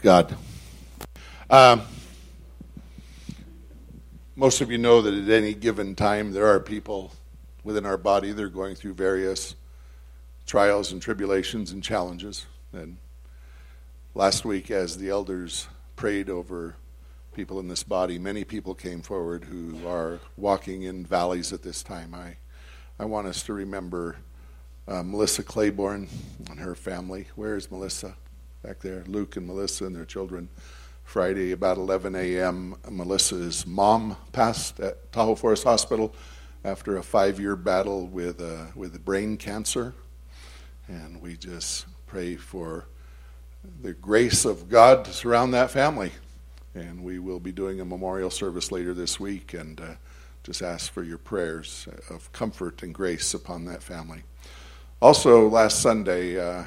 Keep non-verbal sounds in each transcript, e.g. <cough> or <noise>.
God. Um, most of you know that at any given time there are people within our body that are going through various trials and tribulations and challenges. And last week, as the elders prayed over people in this body, many people came forward who are walking in valleys at this time. I, I want us to remember uh, Melissa Claiborne and her family. Where is Melissa? Back there. Luke and Melissa and their children. Friday, about 11 a.m., Melissa's mom passed at Tahoe Forest Hospital after a five-year battle with uh, with brain cancer, and we just pray for the grace of God to surround that family. And we will be doing a memorial service later this week, and uh, just ask for your prayers of comfort and grace upon that family. Also, last Sunday, uh,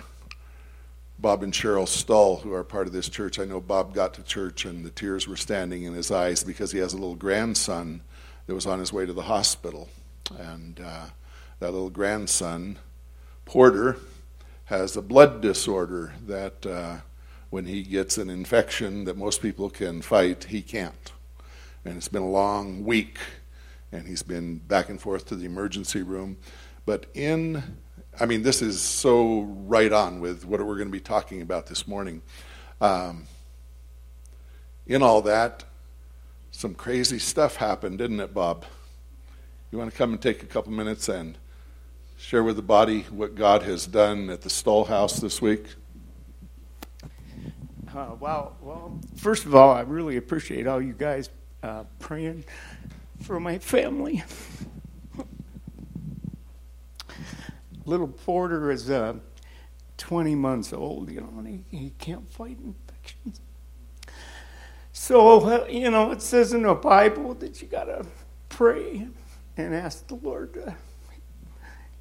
Bob and Cheryl Stull, who are part of this church, I know Bob got to church and the tears were standing in his eyes because he has a little grandson that was on his way to the hospital. And uh, that little grandson, Porter, has a blood disorder that uh, when he gets an infection that most people can fight, he can't. And it's been a long week, and he's been back and forth to the emergency room. But in I mean, this is so right on with what we're going to be talking about this morning. Um, in all that, some crazy stuff happened, didn't it, Bob? You want to come and take a couple minutes and share with the body what God has done at the Stull House this week? Uh, well, well, first of all, I really appreciate all you guys uh, praying for my family. Little Porter is uh, 20 months old, you know, and he, he can't fight infections. So, you know, it says in the Bible that you got to pray and ask the Lord to,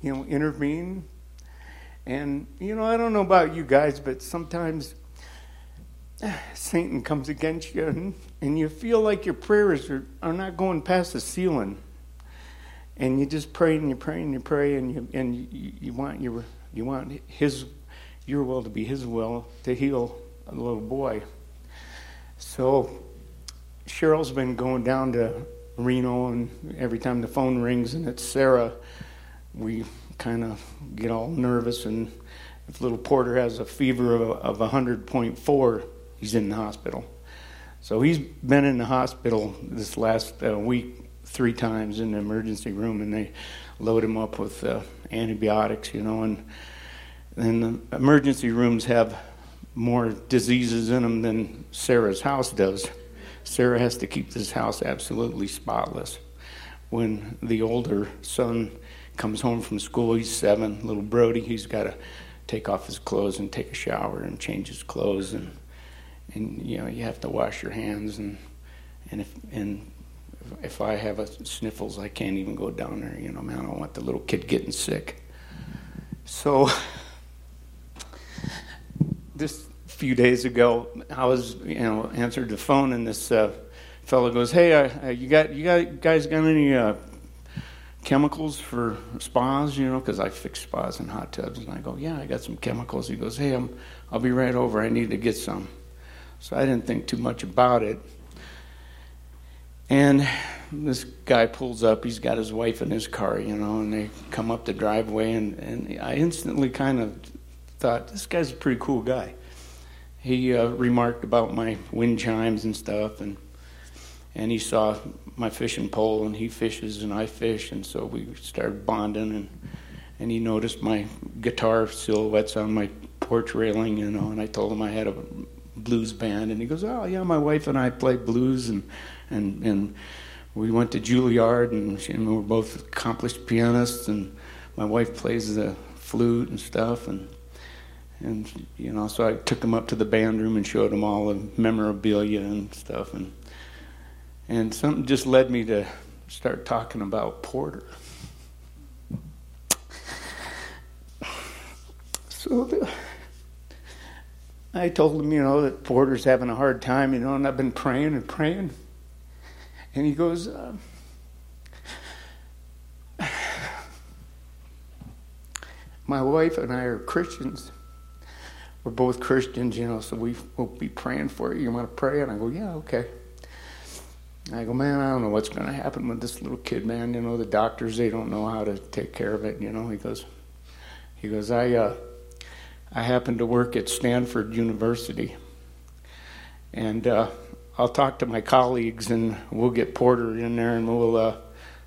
you know, intervene. And, you know, I don't know about you guys, but sometimes Satan comes against you and, and you feel like your prayers are, are not going past the ceiling and you just pray and you pray and you pray and you and you, you want your you want his your will to be his will to heal a little boy. So Cheryl's been going down to Reno, and every time the phone rings and it's Sarah, we kind of get all nervous. And if little Porter has a fever of, of 100.4, he's in the hospital. So he's been in the hospital this last uh, week three times in the emergency room, and they load him up with uh, antibiotics, you know, and and the emergency rooms have more diseases in them than Sarah's house does. Sarah has to keep this house absolutely spotless. When the older son comes home from school, he's seven, little Brody, he's got to take off his clothes and take a shower and change his clothes and and you know you have to wash your hands and and if and if I have a sniffles, I can't even go down there. You know, man, I don't want the little kid getting sick. So, this few days ago, I was, you know, answered the phone, and this uh, fellow goes, "Hey, uh, uh you got you got guys got any uh, chemicals for spas? You know, because I fix spas and hot tubs." And I go, "Yeah, I got some chemicals." He goes, "Hey, I'm I'll be right over. I need to get some." So I didn't think too much about it. And this guy pulls up. He's got his wife in his car, you know, and they come up the driveway. And, and I instantly kind of thought, this guy's a pretty cool guy. He uh, remarked about my wind chimes and stuff, and and he saw my fishing pole, and he fishes and I fish, and so we started bonding. And and he noticed my guitar silhouettes on my porch railing, you know. And I told him I had a blues band, and he goes, "Oh yeah, my wife and I play blues." and and and we went to Juilliard, and, she, and we were both accomplished pianists. And my wife plays the flute and stuff, and and you know, so I took them up to the band room and showed them all the memorabilia and stuff, and and something just led me to start talking about Porter. So the, I told him, you know, that Porter's having a hard time, you know, and I've been praying and praying. And he goes, uh, My wife and I are Christians. we're both Christians, you know, so we will be praying for you. You want to pray? And I go, yeah, okay. I go, man, I don't know what's going to happen with this little kid, man. You know, the doctors they don't know how to take care of it. You know, he goes, he goes, I, uh, I happen to work at Stanford University, and uh, I'll talk to my colleagues, and we'll get Porter in there, and we'll uh,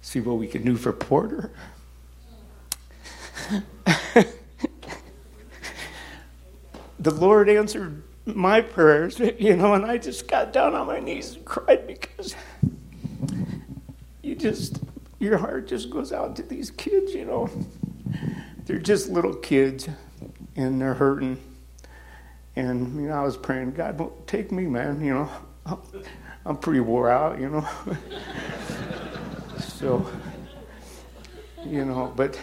see what we can do for Porter. the Lord answered my prayers, <laughs> you know, and I just got down on my knees and cried because you just, your heart just goes out to these kids, you know. They're just little kids and they're hurting. And, you know, I was praying, God, take me, man, you know. I'm pretty wore out, you know. so, you know, but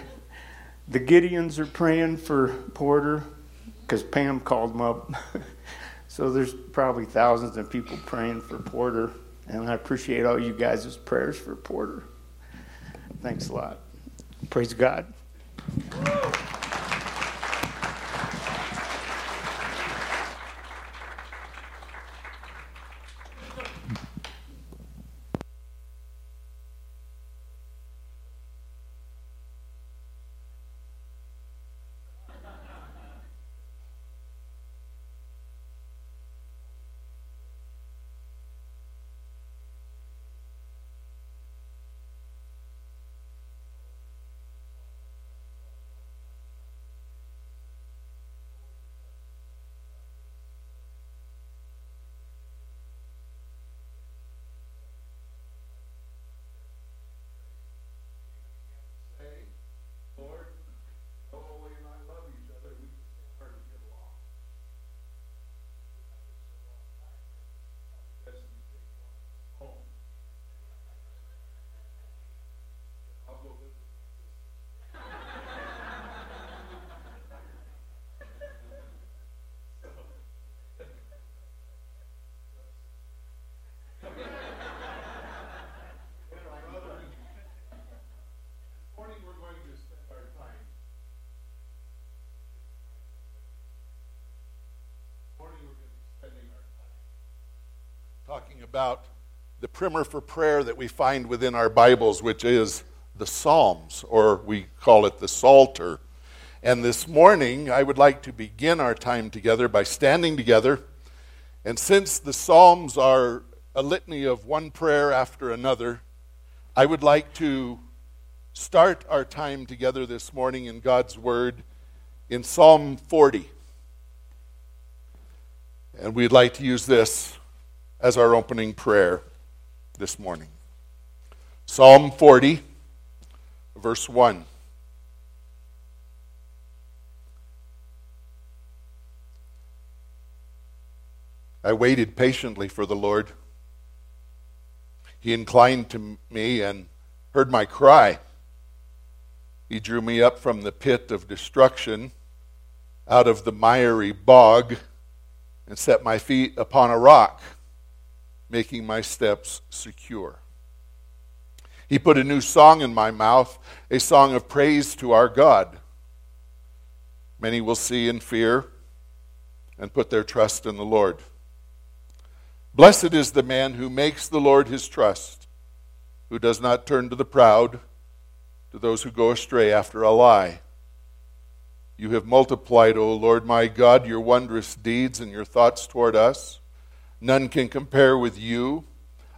the Gideons are praying for Porter because Pam called him up. <laughs> so there's probably thousands of people praying for Porter, and I appreciate all you guys' prayers for Porter. Thanks a lot. Praise God. About the primer for prayer that we find within our Bibles, which is the Psalms, or we call it the Psalter. And this morning, I would like to begin our time together by standing together. And since the Psalms are a litany of one prayer after another, I would like to start our time together this morning in God's Word in Psalm 40. And we'd like to use this as our opening prayer this morning. Psalm 40, verse 1. I waited patiently for the Lord. He inclined to me and heard my cry. He drew me up from the pit of destruction, out of the miry bog, and set my feet upon a rock making my steps secure. He put a new song in my mouth, a song of praise to our God. Many will see and fear and put their trust in the Lord. Blessed is the man who makes the Lord his trust, who does not turn to the proud, to those who go astray after a lie. You have multiplied, O Lord my God, your wondrous deeds and your thoughts toward us. None can compare with you.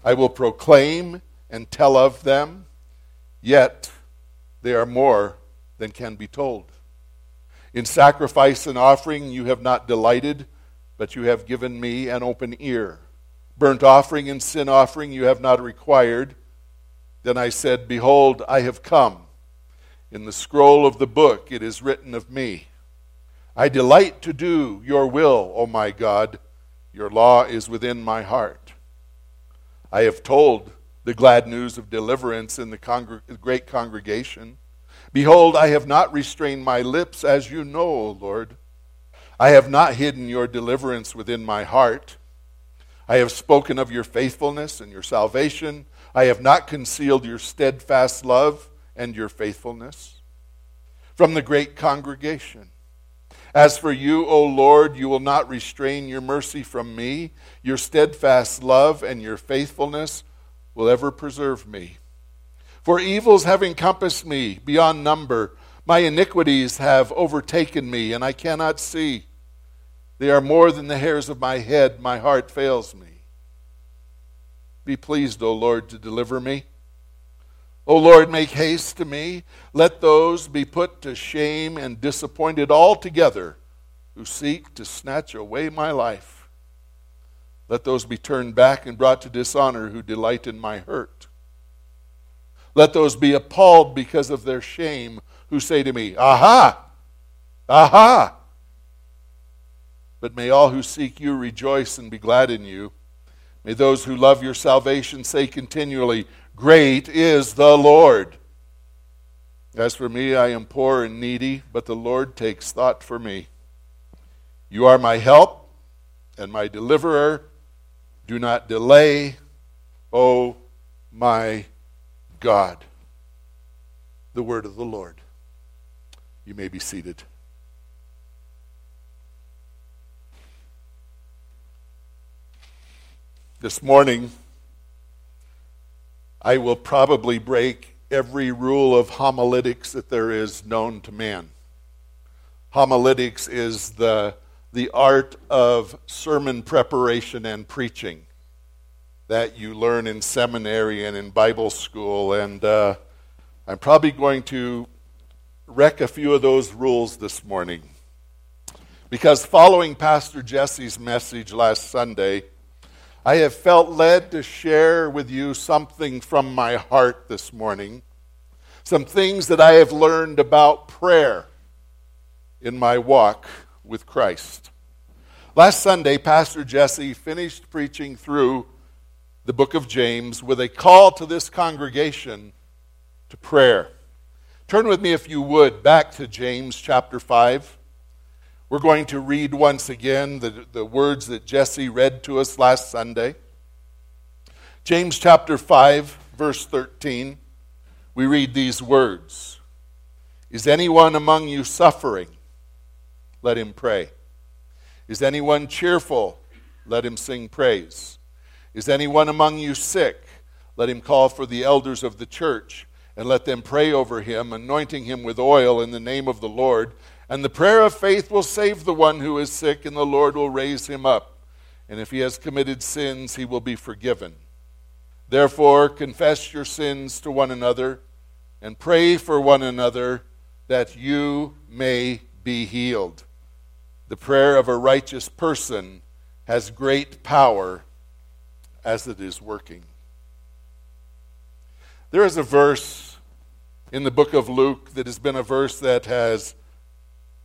I will proclaim and tell of them, yet they are more than can be told. In sacrifice and offering you have not delighted, but you have given me an open ear. Burnt offering and sin offering you have not required. Then I said, Behold, I have come. In the scroll of the book it is written of me. I delight to do your will, O my God. Your law is within my heart. I have told the glad news of deliverance in the great congregation. Behold, I have not restrained my lips, as you know, O Lord. I have not hidden your deliverance within my heart. I have spoken of your faithfulness and your salvation. I have not concealed your steadfast love and your faithfulness from the great congregation. As for you, O Lord, you will not restrain your mercy from me. Your steadfast love and your faithfulness will ever preserve me. For evils have encompassed me beyond number. My iniquities have overtaken me, and I cannot see. They are more than the hairs of my head. My heart fails me. Be pleased, O Lord, to deliver me. O Lord, make haste to me. Let those be put to shame and disappointed altogether who seek to snatch away my life. Let those be turned back and brought to dishonor who delight in my hurt. Let those be appalled because of their shame who say to me, Aha! Aha! But may all who seek you rejoice and be glad in you. May those who love your salvation say continually, Great is the Lord. As for me, I am poor and needy, but the Lord takes thought for me. You are my help and my deliverer. Do not delay, O my God. The word of the Lord. You may be seated. This morning, I will probably break every rule of homiletics that there is known to man. Homiletics is the, the art of sermon preparation and preaching that you learn in seminary and in Bible school. And uh, I'm probably going to wreck a few of those rules this morning. Because following Pastor Jesse's message last Sunday, I have felt led to share with you something from my heart this morning, some things that I have learned about prayer in my walk with Christ. Last Sunday, Pastor Jesse finished preaching through the book of James with a call to this congregation to prayer. Turn with me, if you would, back to James chapter 5. We're going to read once again the, the words that Jesse read to us last Sunday. James chapter 5, verse 13. We read these words Is anyone among you suffering? Let him pray. Is anyone cheerful? Let him sing praise. Is anyone among you sick? Let him call for the elders of the church and let them pray over him, anointing him with oil in the name of the Lord. And the prayer of faith will save the one who is sick, and the Lord will raise him up. And if he has committed sins, he will be forgiven. Therefore, confess your sins to one another and pray for one another that you may be healed. The prayer of a righteous person has great power as it is working. There is a verse in the book of Luke that has been a verse that has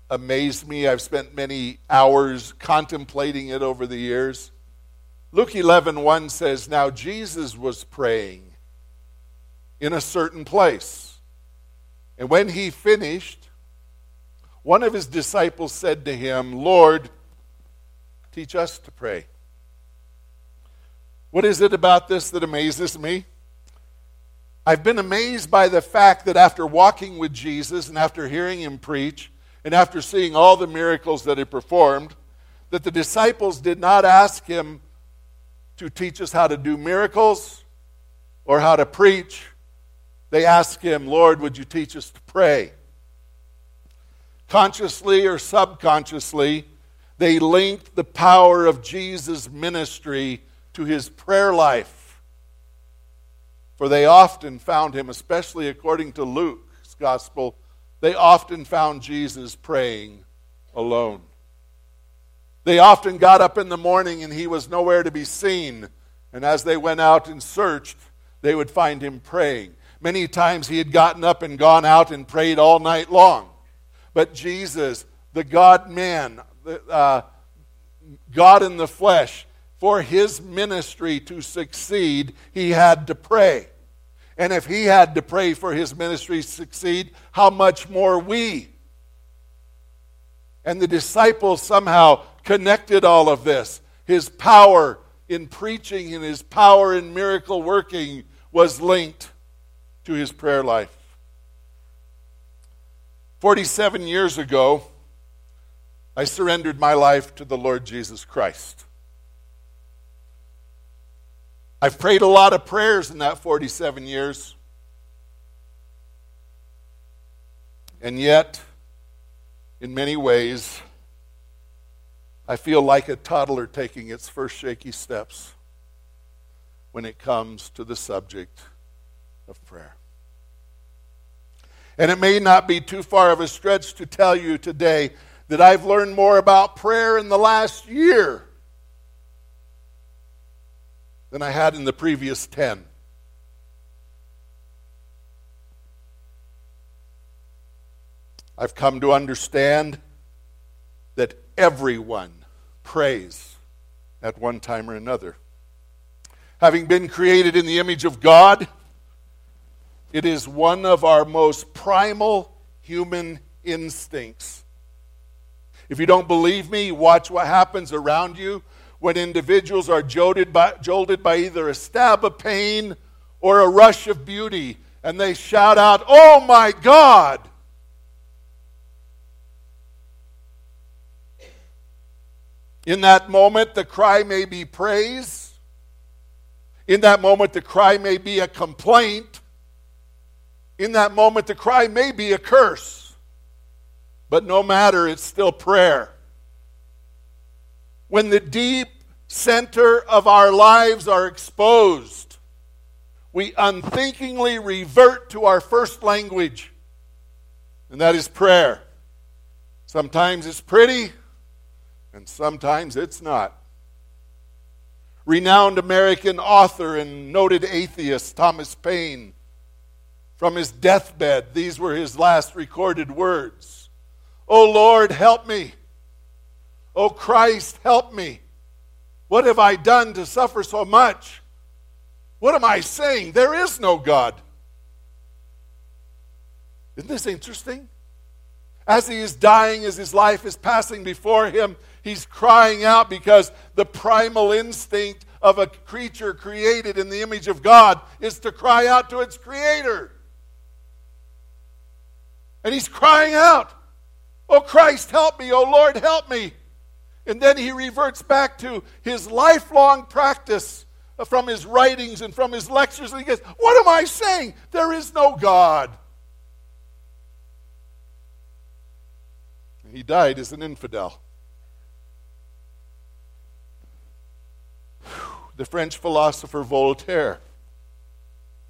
amazed me. I've spent many hours contemplating it over the years. Luke 11 1 says, Now Jesus was praying in a certain place. And when he finished, one of his disciples said to him, Lord, teach us to pray. What is it about this that amazes me? I've been amazed by the fact that after walking with Jesus and after hearing him preach, and after seeing all the miracles that he performed, that the disciples did not ask him to teach us how to do miracles or how to preach. They asked him, Lord, would you teach us to pray? Consciously or subconsciously, they linked the power of Jesus' ministry to his prayer life. For they often found him, especially according to Luke's gospel, they often found Jesus praying alone. They often got up in the morning and he was nowhere to be seen. And as they went out and searched, they would find him praying. Many times he had gotten up and gone out and prayed all night long. But Jesus, the God man, uh, God in the flesh, for his ministry to succeed, he had to pray. And if he had to pray for his ministry to succeed, how much more we? And the disciples somehow connected all of this. His power in preaching and his power in miracle working was linked to his prayer life. 47 years ago, I surrendered my life to the Lord Jesus Christ. I've prayed a lot of prayers in that 47 years. And yet, in many ways, I feel like a toddler taking its first shaky steps when it comes to the subject of prayer. And it may not be too far of a stretch to tell you today that I've learned more about prayer in the last year than I had in the previous 10. I've come to understand that everyone prays at one time or another. Having been created in the image of God, it is one of our most primal human instincts. If you don't believe me, watch what happens around you when individuals are jolted by, jolted by either a stab of pain or a rush of beauty, and they shout out, Oh my God! In that moment, the cry may be praise. In that moment, the cry may be a complaint. In that moment, the cry may be a curse. But no matter, it's still prayer. When the deep center of our lives are exposed, we unthinkingly revert to our first language, and that is prayer. Sometimes it's pretty, and sometimes it's not. Renowned American author and noted atheist Thomas Paine, from his deathbed, these were his last recorded words Oh Lord, help me. Oh Christ, help me. What have I done to suffer so much? What am I saying? There is no God. Isn't this interesting? As he is dying, as his life is passing before him, He's crying out because the primal instinct of a creature created in the image of God is to cry out to its creator. And he's crying out, Oh Christ, help me. Oh Lord, help me. And then he reverts back to his lifelong practice from his writings and from his lectures. And he goes, What am I saying? There is no God. He died as an infidel. the French philosopher Voltaire,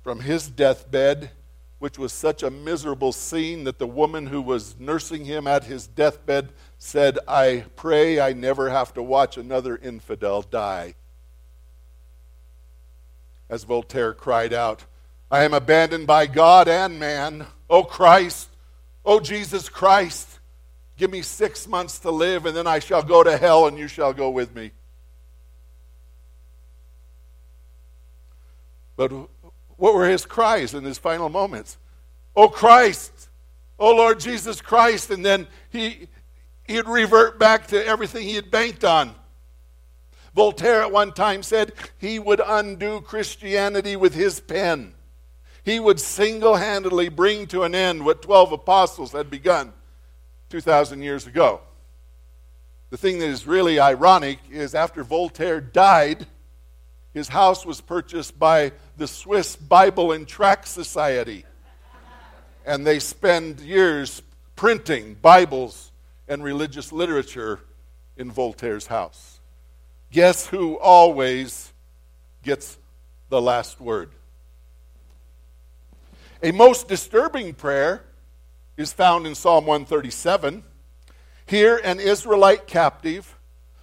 from his deathbed, which was such a miserable scene that the woman who was nursing him at his deathbed said, I pray I never have to watch another infidel die. As Voltaire cried out, I am abandoned by God and man. O Christ, O Jesus Christ, give me six months to live, and then I shall go to hell, and you shall go with me. But what were his cries in his final moments? Oh Christ, oh Lord Jesus Christ. And then he, he'd revert back to everything he had banked on. Voltaire at one time said he would undo Christianity with his pen. He would single handedly bring to an end what 12 apostles had begun 2,000 years ago. The thing that is really ironic is after Voltaire died, his house was purchased by the Swiss Bible and Tract Society. And they spend years printing Bibles and religious literature in Voltaire's house. Guess who always gets the last word? A most disturbing prayer is found in Psalm 137. Here, an Israelite captive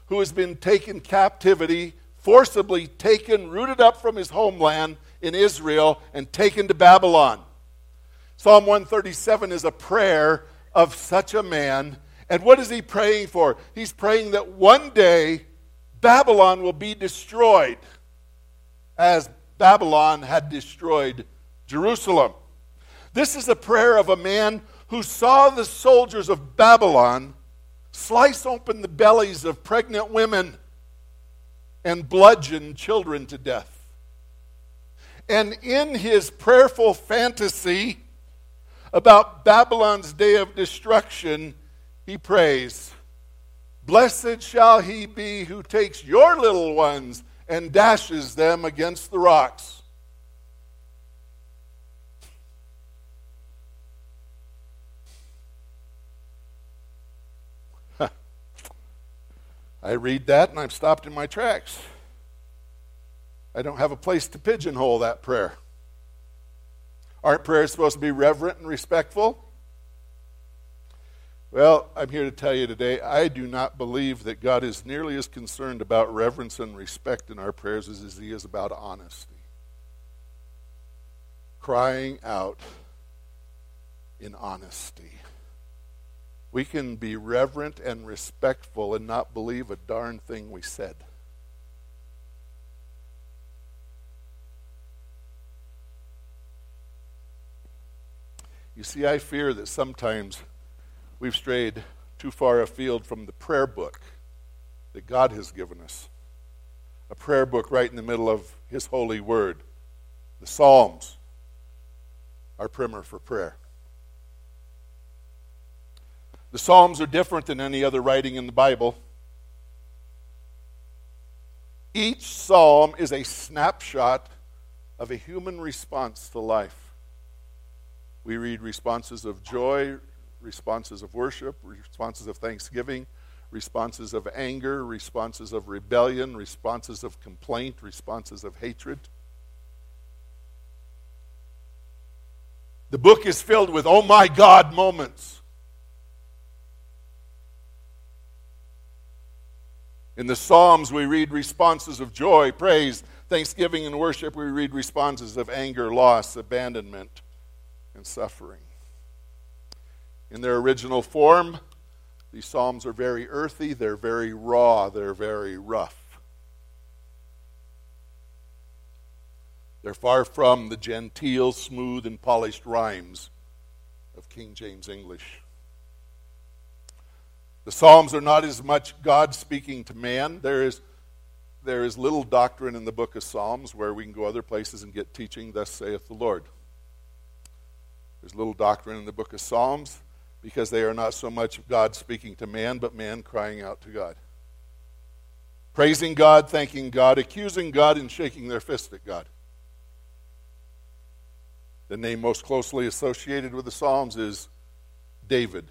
who has been taken captivity forcibly taken, rooted up from his homeland in Israel, and taken to Babylon. Psalm 137 is a prayer of such a man. And what is he praying for? He's praying that one day Babylon will be destroyed as Babylon had destroyed Jerusalem. This is a prayer of a man who saw the soldiers of Babylon slice open the bellies of pregnant women and bludgeon children to death. And in his prayerful fantasy about Babylon's day of destruction, he prays, Blessed shall he be who takes your little ones and dashes them against the rocks. I read that and I'm stopped in my tracks. I don't have a place to pigeonhole that prayer. Aren't prayers supposed to be reverent and respectful? Well, I'm here to tell you today, I do not believe that God is nearly as concerned about reverence and respect in our prayers as he is about honesty. Crying out in honesty. We can be reverent and respectful and not believe a darn thing we said. You see, I fear that sometimes we've strayed too far afield from the prayer book that God has given us. A prayer book right in the middle of His holy word. The Psalms, our primer for prayer. The Psalms are different than any other writing in the Bible. Each psalm is a snapshot of a human response to life. We read responses of joy, responses of worship, responses of thanksgiving, responses of anger, responses of rebellion, responses of complaint, responses of hatred. The book is filled with oh my God moments. In the Psalms, we read responses of joy, praise, thanksgiving, and worship. We read responses of anger, loss, abandonment, and suffering. In their original form, these Psalms are very earthy, they're very raw, they're very rough. They're far from the genteel, smooth, and polished rhymes of King James English. The Psalms are not as much God speaking to man. There is, there is little doctrine in the book of Psalms where we can go other places and get teaching, thus saith the Lord. There's little doctrine in the book of Psalms because they are not so much God speaking to man, but man crying out to God. Praising God, thanking God, accusing God, and shaking their fist at God. The name most closely associated with the Psalms is David,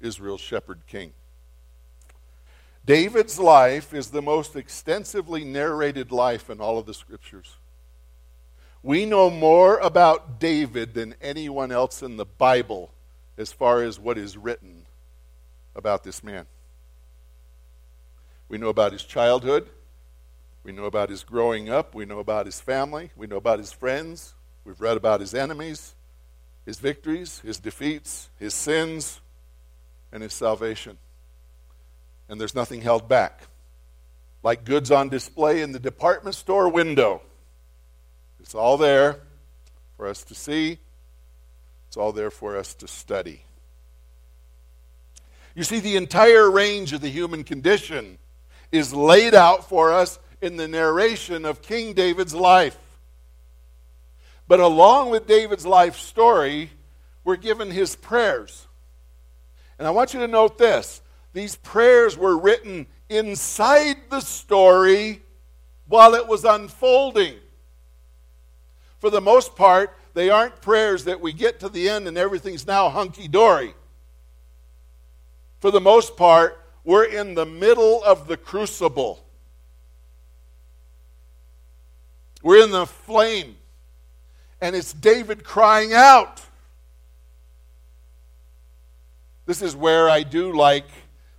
Israel's shepherd king. David's life is the most extensively narrated life in all of the scriptures. We know more about David than anyone else in the Bible as far as what is written about this man. We know about his childhood. We know about his growing up. We know about his family. We know about his friends. We've read about his enemies, his victories, his defeats, his sins, and his salvation. And there's nothing held back. Like goods on display in the department store window. It's all there for us to see, it's all there for us to study. You see, the entire range of the human condition is laid out for us in the narration of King David's life. But along with David's life story, we're given his prayers. And I want you to note this these prayers were written inside the story while it was unfolding. For the most part, they aren't prayers that we get to the end and everything's now hunky dory. For the most part, we're in the middle of the crucible. We're in the flame. And it's David crying out. This is where I do like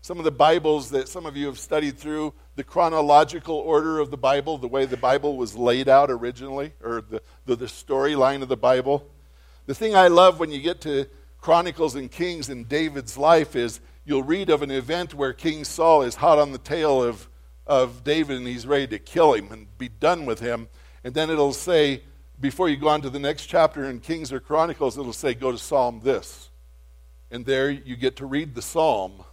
some of the Bibles that some of you have studied through the chronological order of the Bible, the way the Bible was laid out originally, or the, the, the storyline of the Bible. The thing I love when you get to Chronicles and Kings and David's life is you'll read of an event where King Saul is hot on the tail of, of David and he's ready to kill him and be done with him. And then it'll say, before you go on to the next chapter in Kings or Chronicles, it'll say, go to Psalm this. And there you get to read the psalm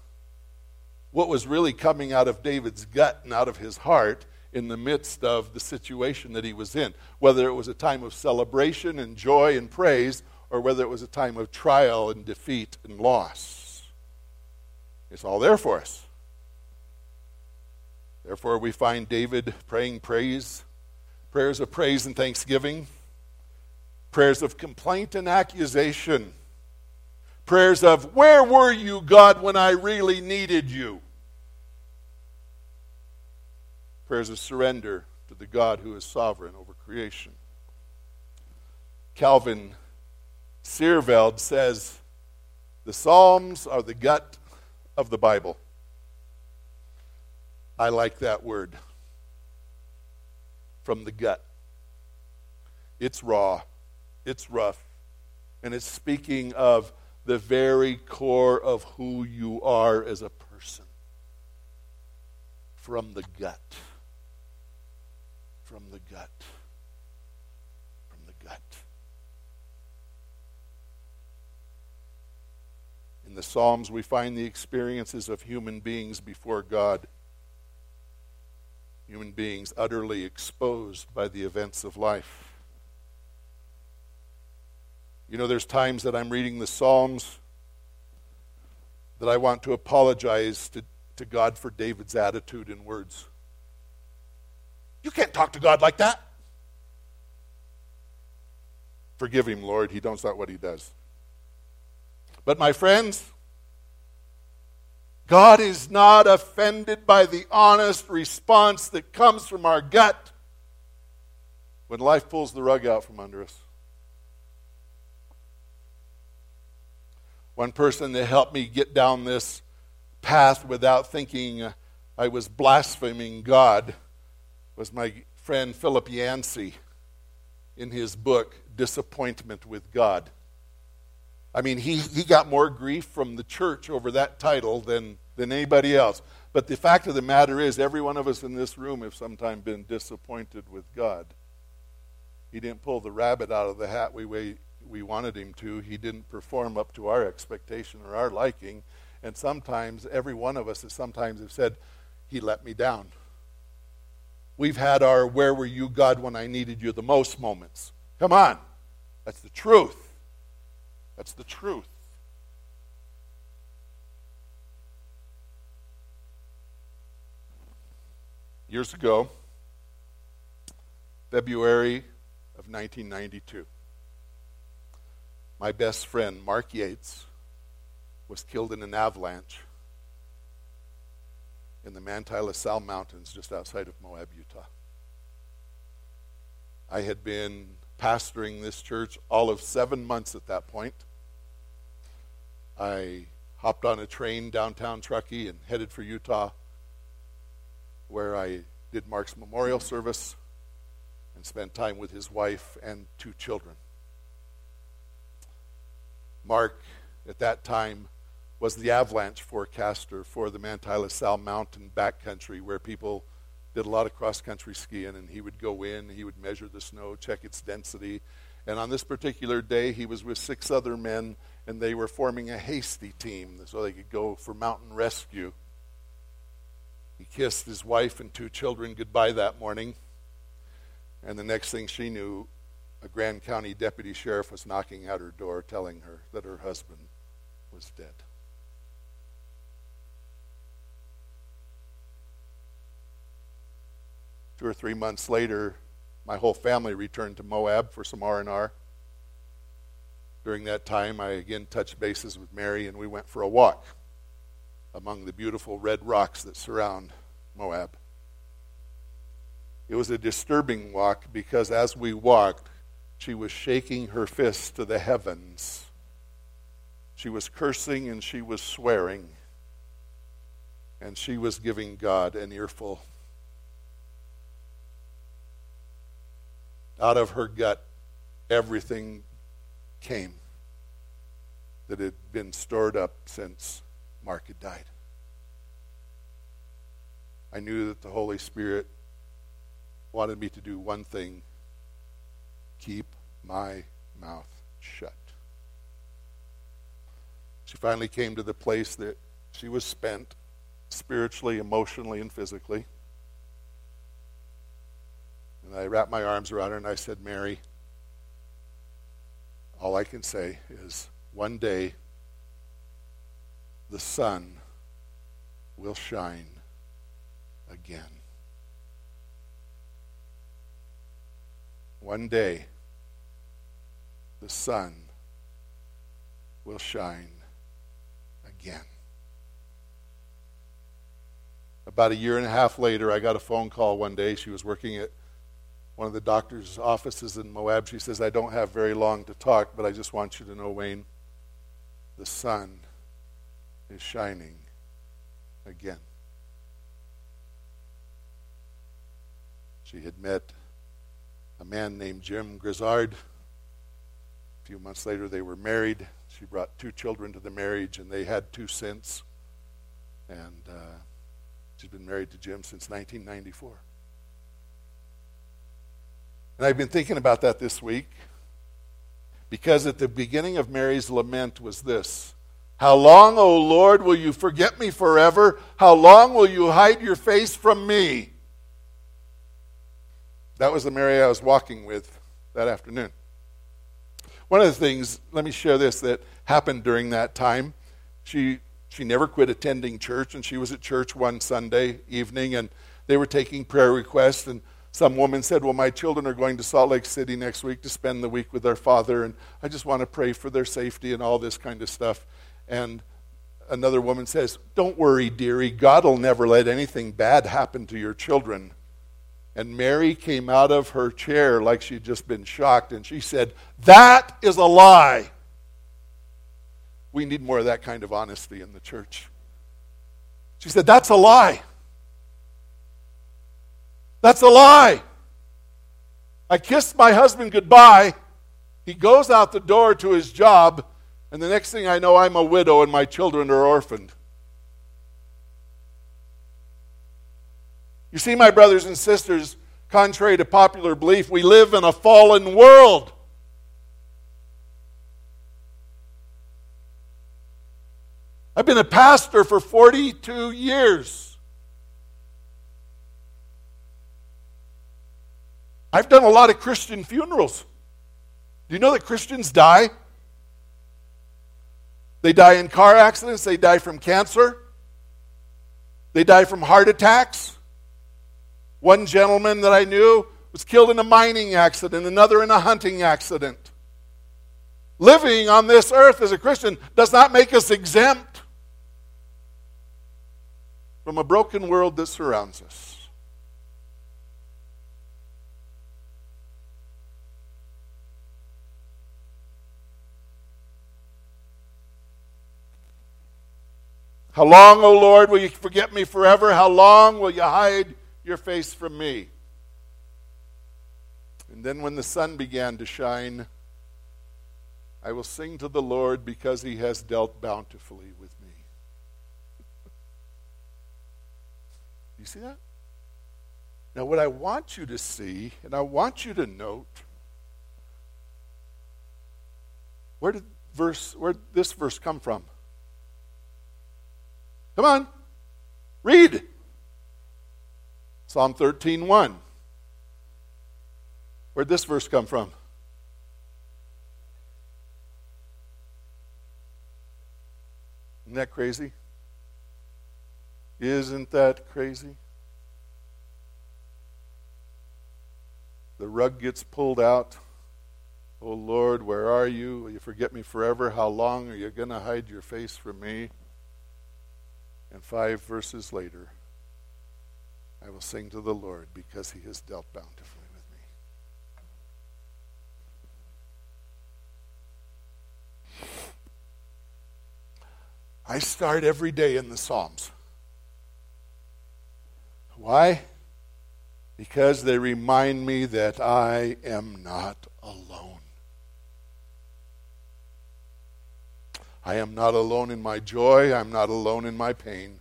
what was really coming out of David's gut and out of his heart in the midst of the situation that he was in, whether it was a time of celebration and joy and praise, or whether it was a time of trial and defeat and loss. It's all there for us. Therefore, we find David praying praise, prayers of praise and thanksgiving, prayers of complaint and accusation, prayers of, Where were you, God, when I really needed you? Prayers of surrender to the God who is sovereign over creation. Calvin Seerveld says, The Psalms are the gut of the Bible. I like that word. From the gut. It's raw, it's rough, and it's speaking of the very core of who you are as a person. From the gut. From the gut. From the gut. In the Psalms, we find the experiences of human beings before God human beings utterly exposed by the events of life. You know, there's times that I'm reading the Psalms that I want to apologize to, to God for David's attitude and words. You can't talk to God like that. Forgive him, Lord. He knows not what he does. But, my friends, God is not offended by the honest response that comes from our gut when life pulls the rug out from under us. One person that helped me get down this path without thinking I was blaspheming God was my friend Philip Yancey in his book, Disappointment with God. I mean, he, he got more grief from the church over that title than, than anybody else. But the fact of the matter is, every one of us in this room have sometime been disappointed with God. He didn't pull the rabbit out of the hat we, we, we wanted him to. He didn't perform up to our expectation or our liking. And sometimes, every one of us has sometimes have said, He let me down. We've had our where were you, God, when I needed you the most moments. Come on. That's the truth. That's the truth. Years ago, February of 1992, my best friend, Mark Yates, was killed in an avalanche in the Manti La Sal Mountains just outside of Moab, Utah. I had been pastoring this church all of seven months at that point. I hopped on a train downtown Truckee and headed for Utah, where I did Mark's memorial service and spent time with his wife and two children. Mark, at that time, was the avalanche forecaster for the Manti La Sal Mountain backcountry, where people did a lot of cross country skiing, and he would go in, he would measure the snow, check its density. And on this particular day, he was with six other men and they were forming a hasty team so they could go for mountain rescue. He kissed his wife and two children goodbye that morning, and the next thing she knew, a Grand County deputy sheriff was knocking at her door telling her that her husband was dead. Two or three months later, my whole family returned to Moab for some R&R. During that time, I again touched bases with Mary, and we went for a walk among the beautiful red rocks that surround Moab. It was a disturbing walk because as we walked, she was shaking her fist to the heavens. She was cursing and she was swearing. And she was giving God an earful. Out of her gut, everything came that had been stored up since Mark had died. I knew that the Holy Spirit wanted me to do one thing keep my mouth shut. She finally came to the place that she was spent spiritually, emotionally, and physically. And I wrapped my arms around her and I said, Mary, all I can say is one day the sun will shine again. One day, the sun will shine again. About a year and a half later, I got a phone call one day. She was working at one of the doctor's offices in Moab. She says, I don't have very long to talk, but I just want you to know, Wayne, the sun is shining again. She had met a man named Jim Grizzard. A few months later, they were married. She brought two children to the marriage, and they had two since. And uh, she's been married to Jim since 1994. And I've been thinking about that this week because at the beginning of Mary's lament was this How long, O Lord, will you forget me forever? How long will you hide your face from me? That was the Mary I was walking with that afternoon. One of the things, let me share this, that happened during that time. She, she never quit attending church, and she was at church one Sunday evening, and they were taking prayer requests. And some woman said, Well, my children are going to Salt Lake City next week to spend the week with their father, and I just want to pray for their safety and all this kind of stuff. And another woman says, Don't worry, dearie, God will never let anything bad happen to your children. And Mary came out of her chair like she'd just been shocked, and she said, That is a lie. We need more of that kind of honesty in the church. She said, That's a lie. That's a lie. I kissed my husband goodbye. He goes out the door to his job, and the next thing I know, I'm a widow and my children are orphaned. You see, my brothers and sisters, contrary to popular belief, we live in a fallen world. I've been a pastor for 42 years. I've done a lot of Christian funerals. Do you know that Christians die? They die in car accidents, they die from cancer, they die from heart attacks. One gentleman that I knew was killed in a mining accident, another in a hunting accident. Living on this earth as a Christian does not make us exempt from a broken world that surrounds us. How long, O Lord, will you forget me forever? How long will you hide your face from me. And then when the sun began to shine, I will sing to the Lord because he has dealt bountifully with me. you see that? Now, what I want you to see, and I want you to note, where did verse where this verse come from? Come on. Read. Psalm 13:1. Where'd this verse come from? Isn't that crazy? Isn't that crazy? The rug gets pulled out. Oh Lord, where are you? Will you forget me forever? How long are you going to hide your face from me? And five verses later, I will sing to the Lord because he has dealt bountifully with me. I start every day in the Psalms. Why? Because they remind me that I am not alone. I am not alone in my joy. I'm not alone in my pain.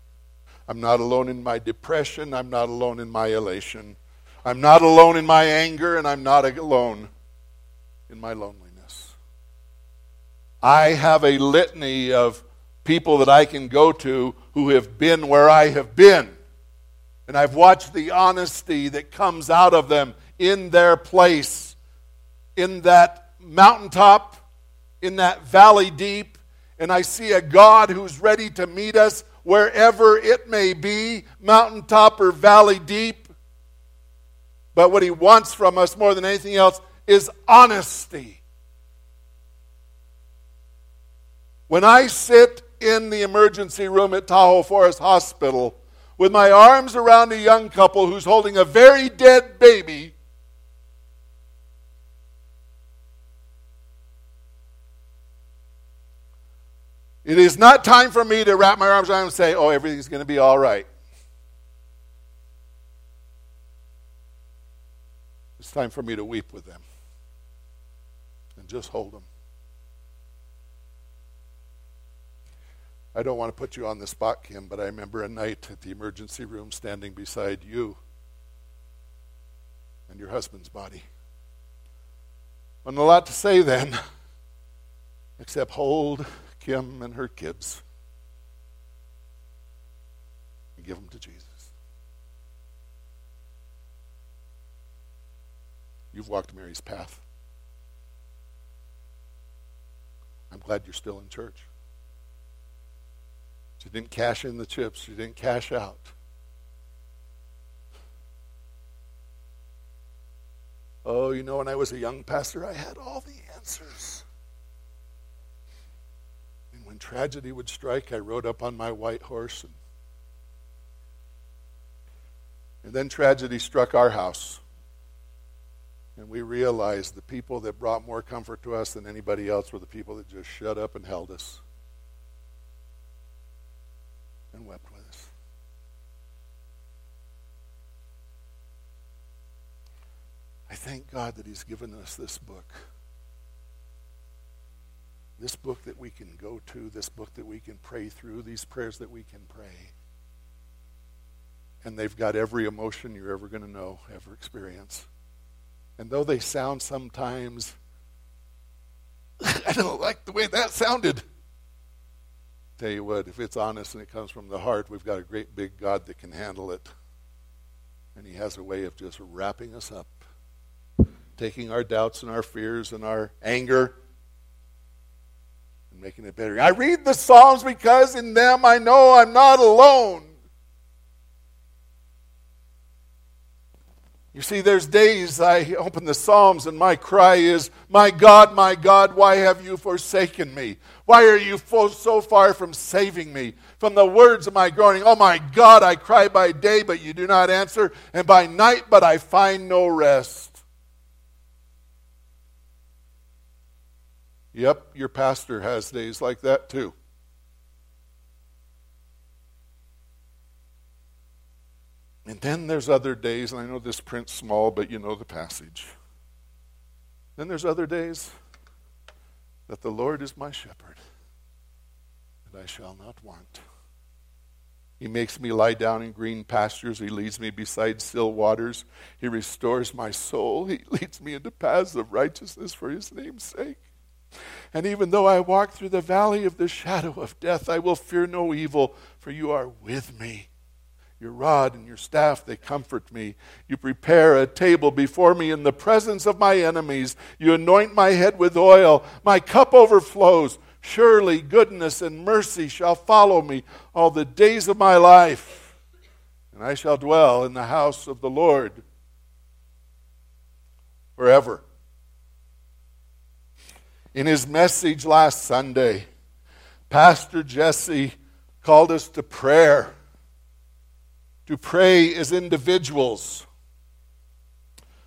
I'm not alone in my depression. I'm not alone in my elation. I'm not alone in my anger, and I'm not alone in my loneliness. I have a litany of people that I can go to who have been where I have been. And I've watched the honesty that comes out of them in their place, in that mountaintop, in that valley deep. And I see a God who's ready to meet us wherever it may be, mountaintop or valley deep. But what he wants from us more than anything else is honesty. When I sit in the emergency room at Tahoe Forest Hospital with my arms around a young couple who's holding a very dead baby, It is not time for me to wrap my arms around and say, oh, everything's going to be all right. It's time for me to weep with them and just hold them. I don't want to put you on the spot, Kim, but I remember a night at the emergency room standing beside you and your husband's body. Wasn't a lot to say then, except hold Kim and her kids and give them to Jesus. You've walked Mary's path. I'm glad you're still in church. She didn't cash in the chips, she didn't cash out. Oh, you know, when I was a young pastor, I had all the answers when tragedy would strike, I rode up on my white horse. And, and then tragedy struck our house. And we realized the people that brought more comfort to us than anybody else were the people that just shut up and held us and wept with us. I thank God that He's given us this book this book that we can go to, this book that we can pray through, these prayers that we can pray. And they've got every emotion you're ever going to know, ever experience. And though they sound sometimes, <laughs> I don't like the way that sounded. Tell you what, if it's honest and it comes from the heart, we've got a great big God that can handle it. And He has a way of just wrapping us up, taking our doubts and our fears and our anger making it better. I read the Psalms because in them I know I'm not alone. You see, there's days I open the Psalms and my cry is, My God, my God, why have you forsaken me? Why are you so far from saving me? From the words of my groaning, Oh my God, I cry by day, but you do not answer, and by night, but I find no rest. Yep, your pastor has days like that too. And then there's other days, and I know this print's small, but you know the passage. Then there's other days that the Lord is my shepherd, and I shall not want. He makes me lie down in green pastures. He leads me beside still waters. He restores my soul. He <laughs> leads me into paths of righteousness for his name's sake. And even though I walk through the valley of the shadow of death, I will fear no evil, for you are with me. Your rod and your staff, they comfort me. You prepare a table before me in the presence of my enemies. You anoint my head with oil. My cup overflows. Surely goodness and mercy shall follow me all the days of my life, and I shall dwell in the house of the Lord forever. In his message last Sunday, Pastor Jesse called us to prayer, to pray as individuals,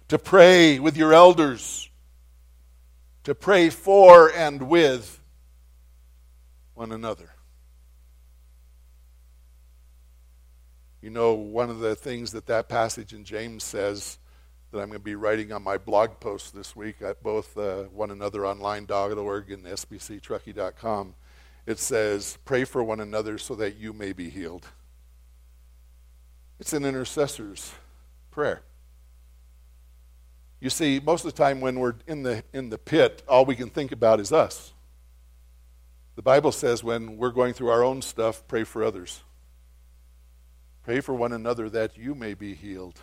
to pray with your elders, to pray for and with one another. You know, one of the things that that passage in James says that I'm going to be writing on my blog post this week at both uh, oneanotheronline.org and sbctruckee.com. It says, Pray for one another so that you may be healed. It's an intercessor's prayer. You see, most of the time when we're in the, in the pit, all we can think about is us. The Bible says when we're going through our own stuff, pray for others. Pray for one another that you may be healed.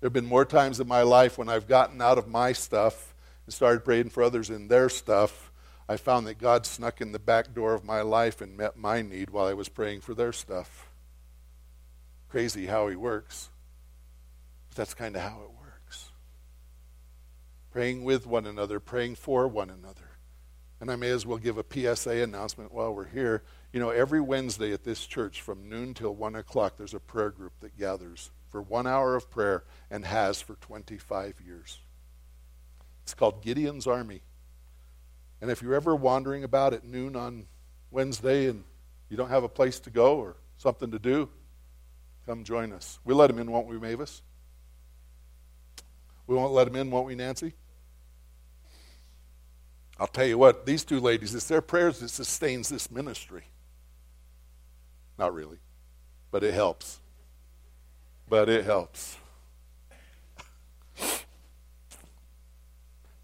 There have been more times in my life when I've gotten out of my stuff and started praying for others in their stuff. I found that God snuck in the back door of my life and met my need while I was praying for their stuff. Crazy how He works. But that's kind of how it works. Praying with one another, praying for one another. And I may as well give a PSA announcement while we're here. You know, every Wednesday at this church from noon till 1 o'clock, there's a prayer group that gathers for one hour of prayer and has for 25 years. It's called Gideon's Army. And if you're ever wandering about at noon on Wednesday and you don't have a place to go or something to do, come join us. We'll let him in, won't we, Mavis? We won't let him in, won't we, Nancy? I'll tell you what, these two ladies, it's their prayers that sustains this ministry. Not really, but it helps. But it helps.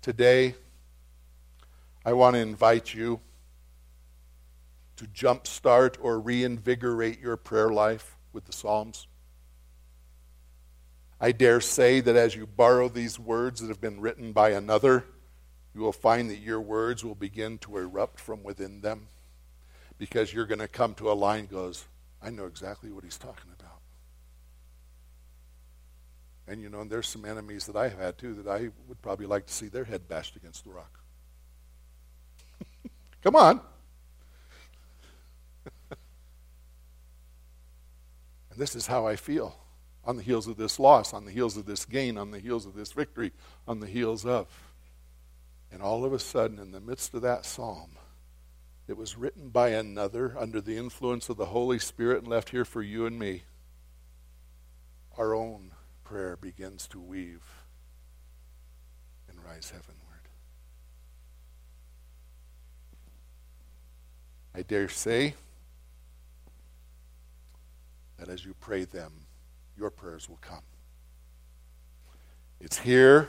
Today, I want to invite you to jumpstart or reinvigorate your prayer life with the Psalms. I dare say that as you borrow these words that have been written by another, you will find that your words will begin to erupt from within them because you're going to come to a line goes, I know exactly what he's talking about. And you know, and there's some enemies that I've had too that I would probably like to see their head bashed against the rock. <laughs> Come on. <laughs> and this is how I feel on the heels of this loss, on the heels of this gain, on the heels of this victory, on the heels of. And all of a sudden, in the midst of that psalm, it was written by another under the influence of the Holy Spirit and left here for you and me. Our own prayer begins to weave and rise heavenward. I dare say that as you pray them, your prayers will come. It's here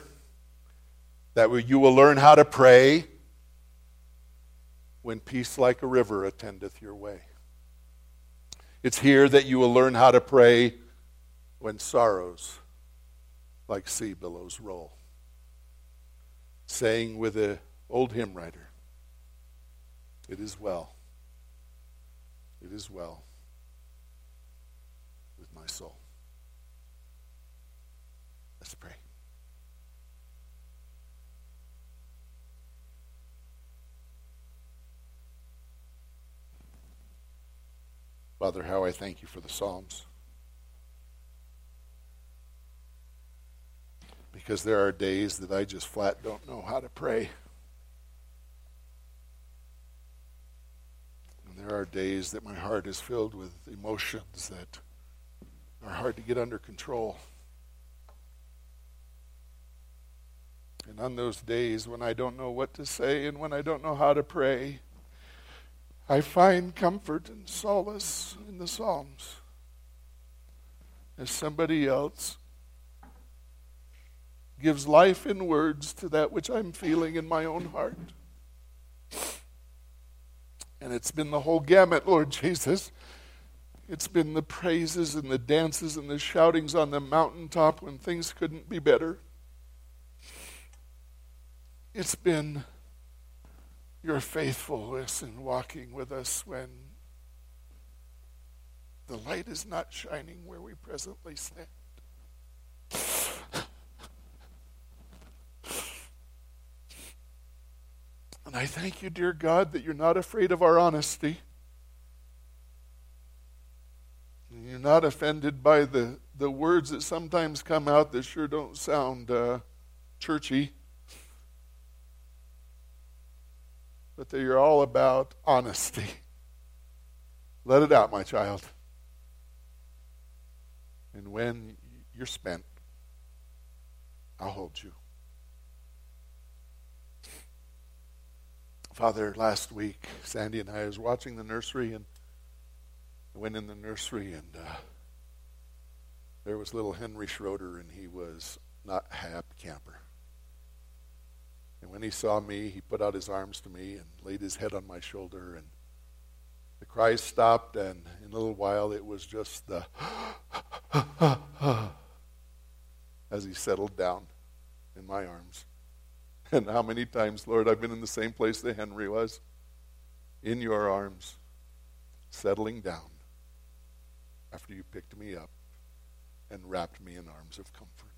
that you will learn how to pray when peace like a river attendeth your way. It's here that you will learn how to pray when sorrows like sea billows roll. Saying with the old hymn writer, It is well it is well with my soul. Let's pray. Father, how I thank you for the Psalms. Because there are days that I just flat don't know how to pray. And there are days that my heart is filled with emotions that are hard to get under control. And on those days when I don't know what to say and when I don't know how to pray, I find comfort and solace in the Psalms. As somebody else gives life in words to that which I'm feeling in my own heart. And it's been the whole gamut, Lord <laughs> Jesus. It's been the praises and the dances and the shoutings on the mountaintop when things couldn't be better. It's been your faithfulness in walking with us when the light is not shining where we presently stand. And I thank you, dear God, that you're not afraid of our honesty. You're not offended by the, the words that sometimes come out that sure don't sound uh, churchy. But that you're all about honesty. Let it out, my child. And when you're spent, I'll hold you. Father, last week, Sandy and I was watching the nursery, and I went in the nursery, and uh, there was little Henry Schroeder, and he was not happy camper. And when he saw me, he put out his arms to me and laid his head on my shoulder, and the cries stopped, and in a little while it was just the <gasps> as he settled down in my arms. <laughs> And how many times, Lord, I've been in the same place that Henry was, in your arms, settling down after you picked me up and wrapped me in arms of comfort.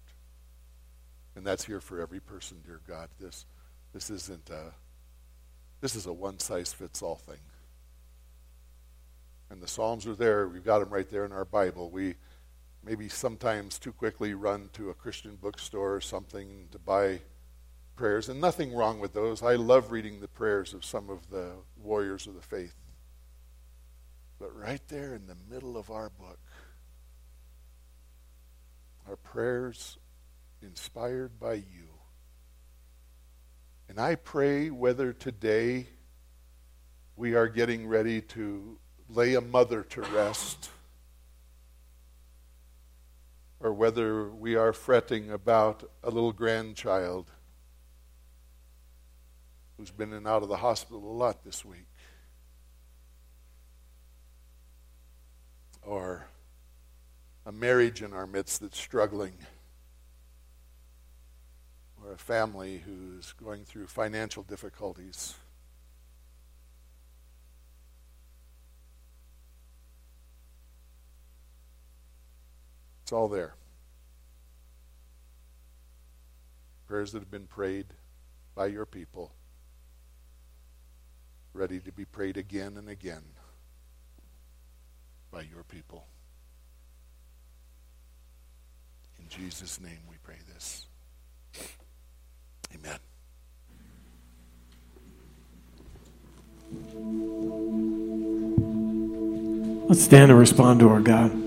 And that's here for every person, dear God. This, this isn't a, this is a one size fits all thing. And the Psalms are there. We've got them right there in our Bible. We maybe sometimes too quickly run to a Christian bookstore or something to buy prayers, and nothing wrong with those. I love reading the prayers of some of the warriors of the faith. But right there in the middle of our book are prayers inspired by you. And I pray whether today we are getting ready to lay a mother to rest, or whether we are fretting about a little grandchild who's been in and out of the hospital a lot this week, or a marriage in our midst that's struggling, or a family who's going through financial difficulties. It's all there. Prayers that have been prayed by your people, ready to be prayed again and again by your people. In Jesus' name we pray this. Amen. Let's stand and respond to our God.